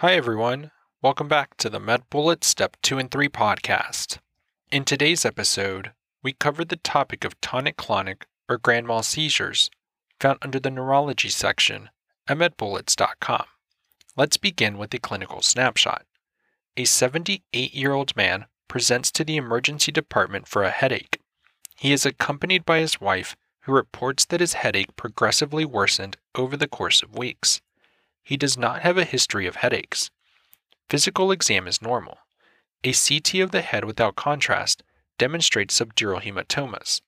Hi, everyone. Welcome back to the MedBullets Step 2 and 3 podcast. In today's episode, we covered the topic of tonic clonic or grand mal seizures found under the neurology section at medbullets.com. Let's begin with a clinical snapshot. A 78 year old man presents to the emergency department for a headache. He is accompanied by his wife, who reports that his headache progressively worsened over the course of weeks. He does not have a history of headaches. Physical exam is normal. A CT of the head without contrast demonstrates subdural hematomas.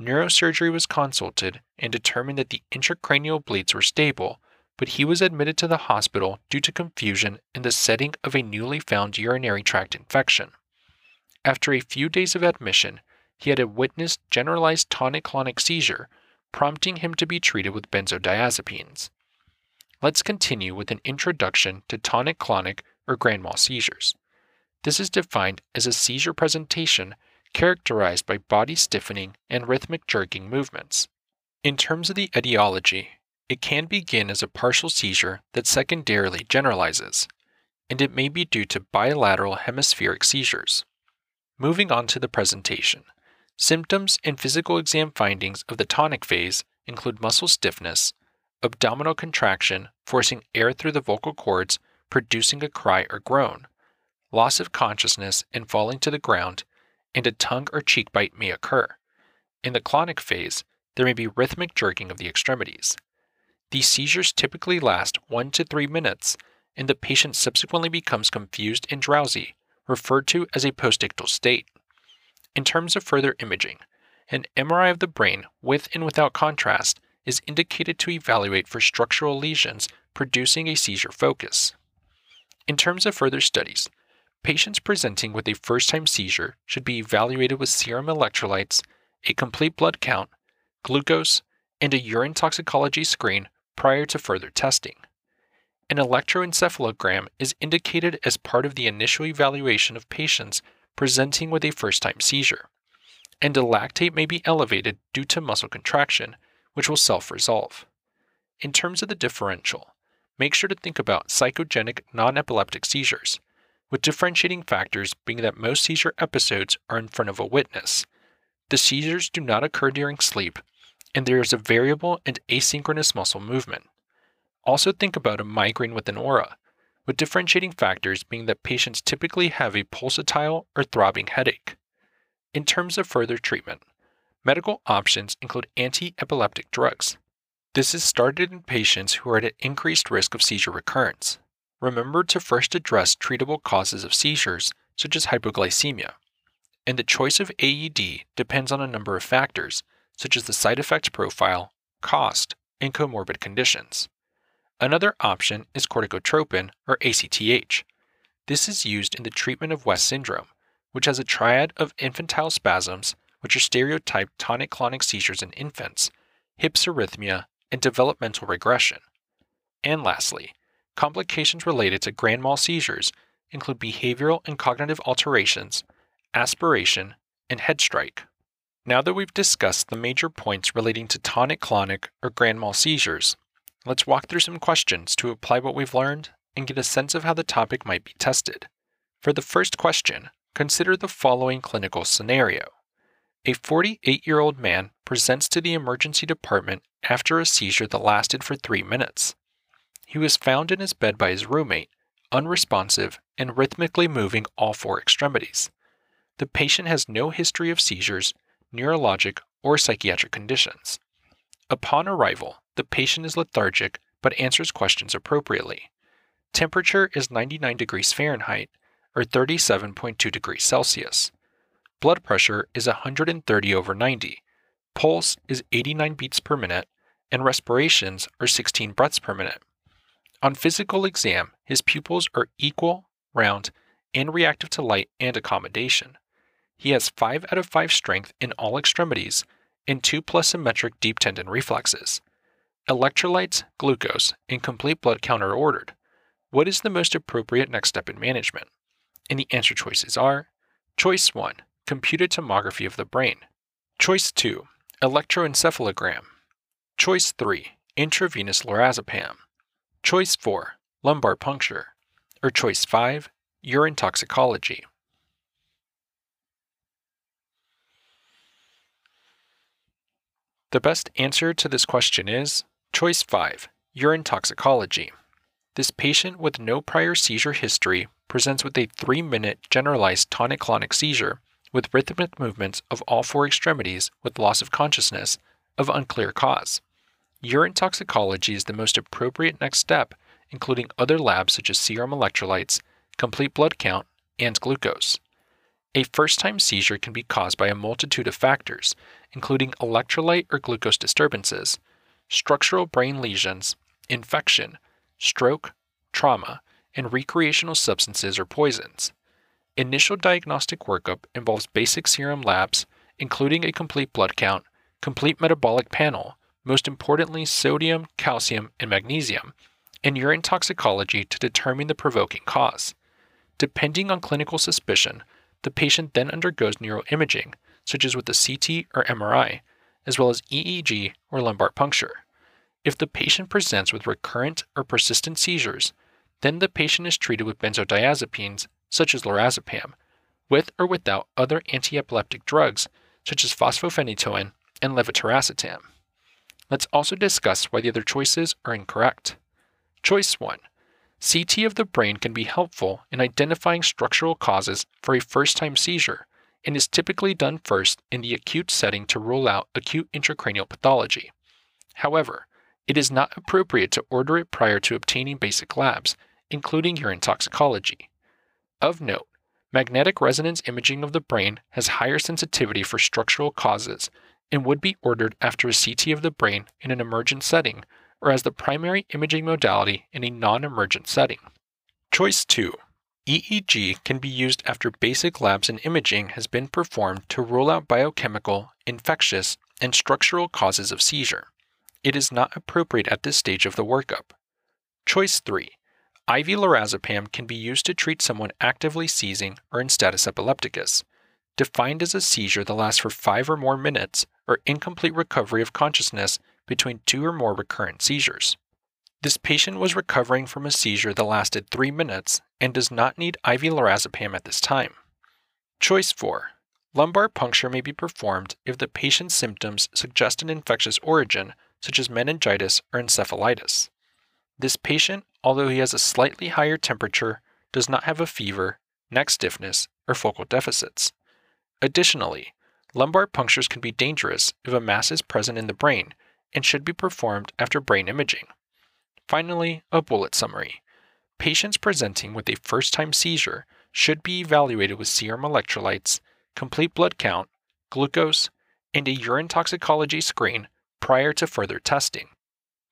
Neurosurgery was consulted and determined that the intracranial bleeds were stable, but he was admitted to the hospital due to confusion in the setting of a newly found urinary tract infection. After a few days of admission, he had a witnessed generalized tonic clonic seizure, prompting him to be treated with benzodiazepines. Let's continue with an introduction to tonic clonic or grand mal seizures. This is defined as a seizure presentation characterized by body stiffening and rhythmic jerking movements. In terms of the etiology, it can begin as a partial seizure that secondarily generalizes, and it may be due to bilateral hemispheric seizures. Moving on to the presentation. Symptoms and physical exam findings of the tonic phase include muscle stiffness, abdominal contraction, forcing air through the vocal cords, producing a cry or groan, loss of consciousness and falling to the ground, and a tongue or cheek bite may occur. In the clonic phase, there may be rhythmic jerking of the extremities. These seizures typically last 1 to 3 minutes, and the patient subsequently becomes confused and drowsy, referred to as a postictal state. In terms of further imaging, an MRI of the brain with and without contrast is indicated to evaluate for structural lesions producing a seizure focus. In terms of further studies, patients presenting with a first time seizure should be evaluated with serum electrolytes, a complete blood count, glucose, and a urine toxicology screen prior to further testing. An electroencephalogram is indicated as part of the initial evaluation of patients presenting with a first time seizure, and a lactate may be elevated due to muscle contraction which will self resolve. In terms of the differential, make sure to think about psychogenic non epileptic seizures, with differentiating factors being that most seizure episodes are in front of a witness. The seizures do not occur during sleep, and there is a variable and asynchronous muscle movement. Also, think about a migraine with an aura, with differentiating factors being that patients typically have a pulsatile or throbbing headache. In terms of further treatment, Medical options include anti epileptic drugs. This is started in patients who are at an increased risk of seizure recurrence. Remember to first address treatable causes of seizures, such as hypoglycemia. And the choice of AED depends on a number of factors, such as the side effect profile, cost, and comorbid conditions. Another option is corticotropin, or ACTH. This is used in the treatment of West syndrome, which has a triad of infantile spasms which are stereotyped tonic clonic seizures in infants, hypsarrhythmia, and developmental regression. And lastly, complications related to grand mal seizures include behavioral and cognitive alterations, aspiration, and head strike. Now that we've discussed the major points relating to tonic clonic or grand mal seizures, let's walk through some questions to apply what we've learned and get a sense of how the topic might be tested. For the first question, consider the following clinical scenario. A 48 year old man presents to the emergency department after a seizure that lasted for three minutes. He was found in his bed by his roommate, unresponsive and rhythmically moving all four extremities. The patient has no history of seizures, neurologic, or psychiatric conditions. Upon arrival, the patient is lethargic but answers questions appropriately. Temperature is 99 degrees Fahrenheit or 37.2 degrees Celsius. Blood pressure is 130 over 90. Pulse is 89 beats per minute, and respirations are 16 breaths per minute. On physical exam, his pupils are equal, round, and reactive to light and accommodation. He has 5 out of 5 strength in all extremities and 2 plus symmetric deep tendon reflexes. Electrolytes, glucose, and complete blood count are ordered. What is the most appropriate next step in management? And the answer choices are Choice 1 computed tomography of the brain. Choice 2, electroencephalogram. Choice 3, intravenous lorazepam. Choice 4, lumbar puncture. or choice 5, urine toxicology. The best answer to this question is choice 5, urine toxicology. This patient with no prior seizure history presents with a 3 minute generalized tonic clonic seizure with rhythmic movements of all four extremities with loss of consciousness of unclear cause. Urine toxicology is the most appropriate next step, including other labs such as serum electrolytes, complete blood count, and glucose. A first time seizure can be caused by a multitude of factors, including electrolyte or glucose disturbances, structural brain lesions, infection, stroke, trauma, and recreational substances or poisons. Initial diagnostic workup involves basic serum labs, including a complete blood count, complete metabolic panel, most importantly sodium, calcium, and magnesium, and urine toxicology to determine the provoking cause. Depending on clinical suspicion, the patient then undergoes neuroimaging, such as with a CT or MRI, as well as EEG or lumbar puncture. If the patient presents with recurrent or persistent seizures, then the patient is treated with benzodiazepines, such as lorazepam, with or without other antiepileptic drugs, such as fosphenytoin and levetiracetam. Let's also discuss why the other choices are incorrect. Choice 1 CT of the brain can be helpful in identifying structural causes for a first time seizure and is typically done first in the acute setting to rule out acute intracranial pathology. However, it is not appropriate to order it prior to obtaining basic labs, including urine toxicology. Of note, magnetic resonance imaging of the brain has higher sensitivity for structural causes and would be ordered after a CT of the brain in an emergent setting or as the primary imaging modality in a non emergent setting. Choice 2 EEG can be used after basic labs and imaging has been performed to rule out biochemical, infectious, and structural causes of seizure. It is not appropriate at this stage of the workup. Choice 3 IV lorazepam can be used to treat someone actively seizing or in status epilepticus, defined as a seizure that lasts for five or more minutes or incomplete recovery of consciousness between two or more recurrent seizures. This patient was recovering from a seizure that lasted three minutes and does not need IV lorazepam at this time. Choice 4. Lumbar puncture may be performed if the patient's symptoms suggest an infectious origin, such as meningitis or encephalitis. This patient, although he has a slightly higher temperature, does not have a fever, neck stiffness, or focal deficits. Additionally, lumbar punctures can be dangerous if a mass is present in the brain and should be performed after brain imaging. Finally, a bullet summary. Patients presenting with a first time seizure should be evaluated with serum electrolytes, complete blood count, glucose, and a urine toxicology screen prior to further testing.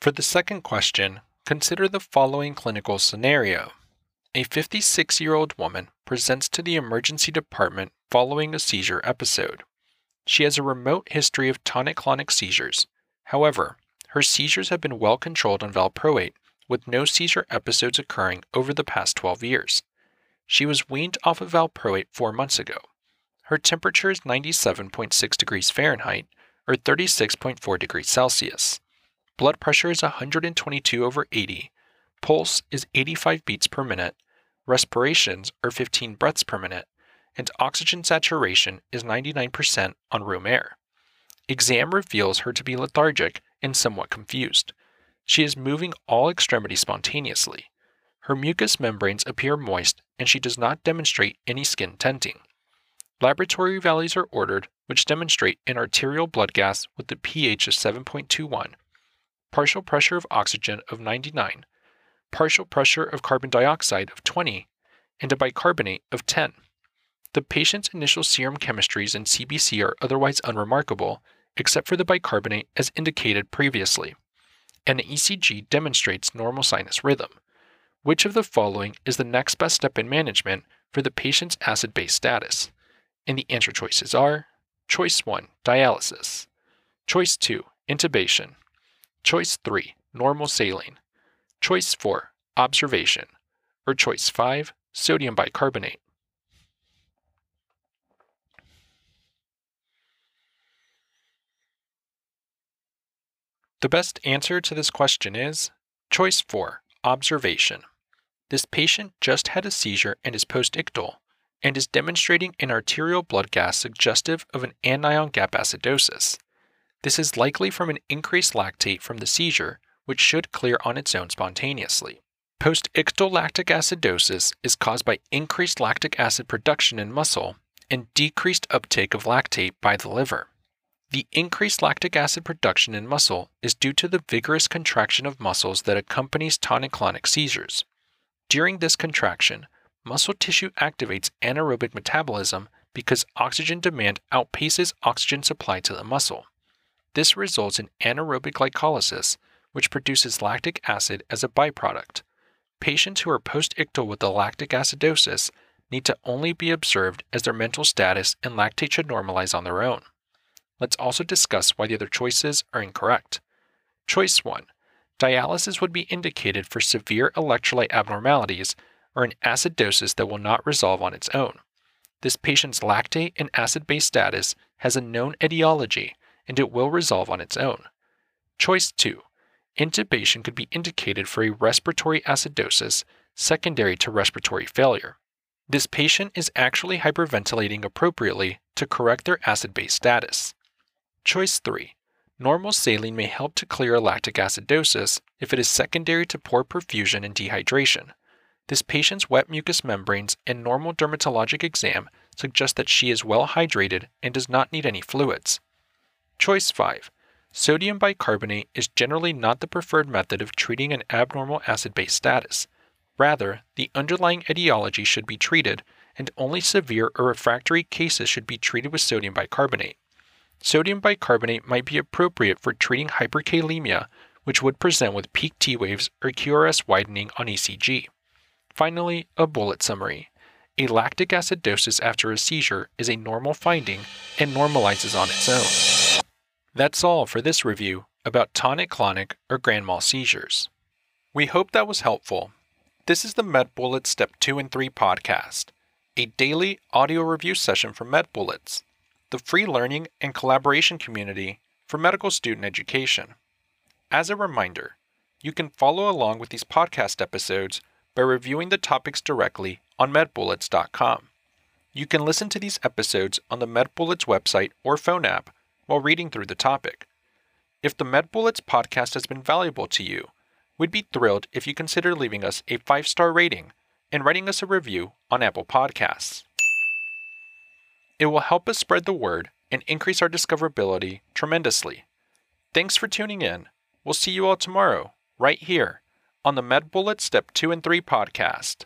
For the second question, consider the following clinical scenario. A 56 year old woman presents to the emergency department following a seizure episode. She has a remote history of tonic clonic seizures. However, her seizures have been well controlled on valproate, with no seizure episodes occurring over the past 12 years. She was weaned off of valproate four months ago. Her temperature is 97.6 degrees Fahrenheit, or 36.4 degrees Celsius. Blood pressure is 122 over 80. Pulse is 85 beats per minute. Respirations are 15 breaths per minute. And oxygen saturation is 99% on room air. Exam reveals her to be lethargic and somewhat confused. She is moving all extremities spontaneously. Her mucous membranes appear moist, and she does not demonstrate any skin tenting. Laboratory values are ordered, which demonstrate an arterial blood gas with a pH of 7.21, partial pressure of oxygen of 99, partial pressure of carbon dioxide of 20, and a bicarbonate of 10. The patient's initial serum chemistries and CBC are otherwise unremarkable, except for the bicarbonate as indicated previously. The ECG demonstrates normal sinus rhythm. Which of the following is the next best step in management for the patient's acid base status? And the answer choices are Choice 1, dialysis. Choice 2, intubation. Choice 3, normal saline. Choice 4, observation. Or choice 5, sodium bicarbonate. The best answer to this question is choice 4, observation. This patient just had a seizure and is postictal and is demonstrating an arterial blood gas suggestive of an anion gap acidosis. This is likely from an increased lactate from the seizure, which should clear on its own spontaneously. Postictal lactic acidosis is caused by increased lactic acid production in muscle and decreased uptake of lactate by the liver. The increased lactic acid production in muscle is due to the vigorous contraction of muscles that accompanies tonic-clonic seizures. During this contraction, muscle tissue activates anaerobic metabolism because oxygen demand outpaces oxygen supply to the muscle. This results in anaerobic glycolysis, which produces lactic acid as a byproduct. Patients who are postictal with lactic acidosis need to only be observed as their mental status and lactate should normalize on their own. Let's also discuss why the other choices are incorrect. Choice 1 Dialysis would be indicated for severe electrolyte abnormalities or an acidosis that will not resolve on its own. This patient's lactate and acid base status has a known etiology and it will resolve on its own. Choice 2 Intubation could be indicated for a respiratory acidosis secondary to respiratory failure. This patient is actually hyperventilating appropriately to correct their acid base status. Choice 3. Normal saline may help to clear a lactic acidosis if it is secondary to poor perfusion and dehydration. This patient's wet mucous membranes and normal dermatologic exam suggest that she is well hydrated and does not need any fluids. Choice 5. Sodium bicarbonate is generally not the preferred method of treating an abnormal acid base status. Rather, the underlying etiology should be treated, and only severe or refractory cases should be treated with sodium bicarbonate. Sodium bicarbonate might be appropriate for treating hyperkalemia, which would present with peak T waves or QRS widening on ECG. Finally, a bullet summary. A lactic acidosis after a seizure is a normal finding and normalizes on its own. That's all for this review about tonic-clonic or grand mal seizures. We hope that was helpful. This is the MedBullets Step 2 and 3 podcast, a daily audio review session from MedBullets the free learning and collaboration community for medical student education. As a reminder, you can follow along with these podcast episodes by reviewing the topics directly on medbullets.com. You can listen to these episodes on the MedBullets website or phone app while reading through the topic. If the MedBullets podcast has been valuable to you, we'd be thrilled if you consider leaving us a five star rating and writing us a review on Apple Podcasts. It will help us spread the word and increase our discoverability tremendously. Thanks for tuning in. We'll see you all tomorrow, right here, on the MedBullets Step 2 and 3 podcast.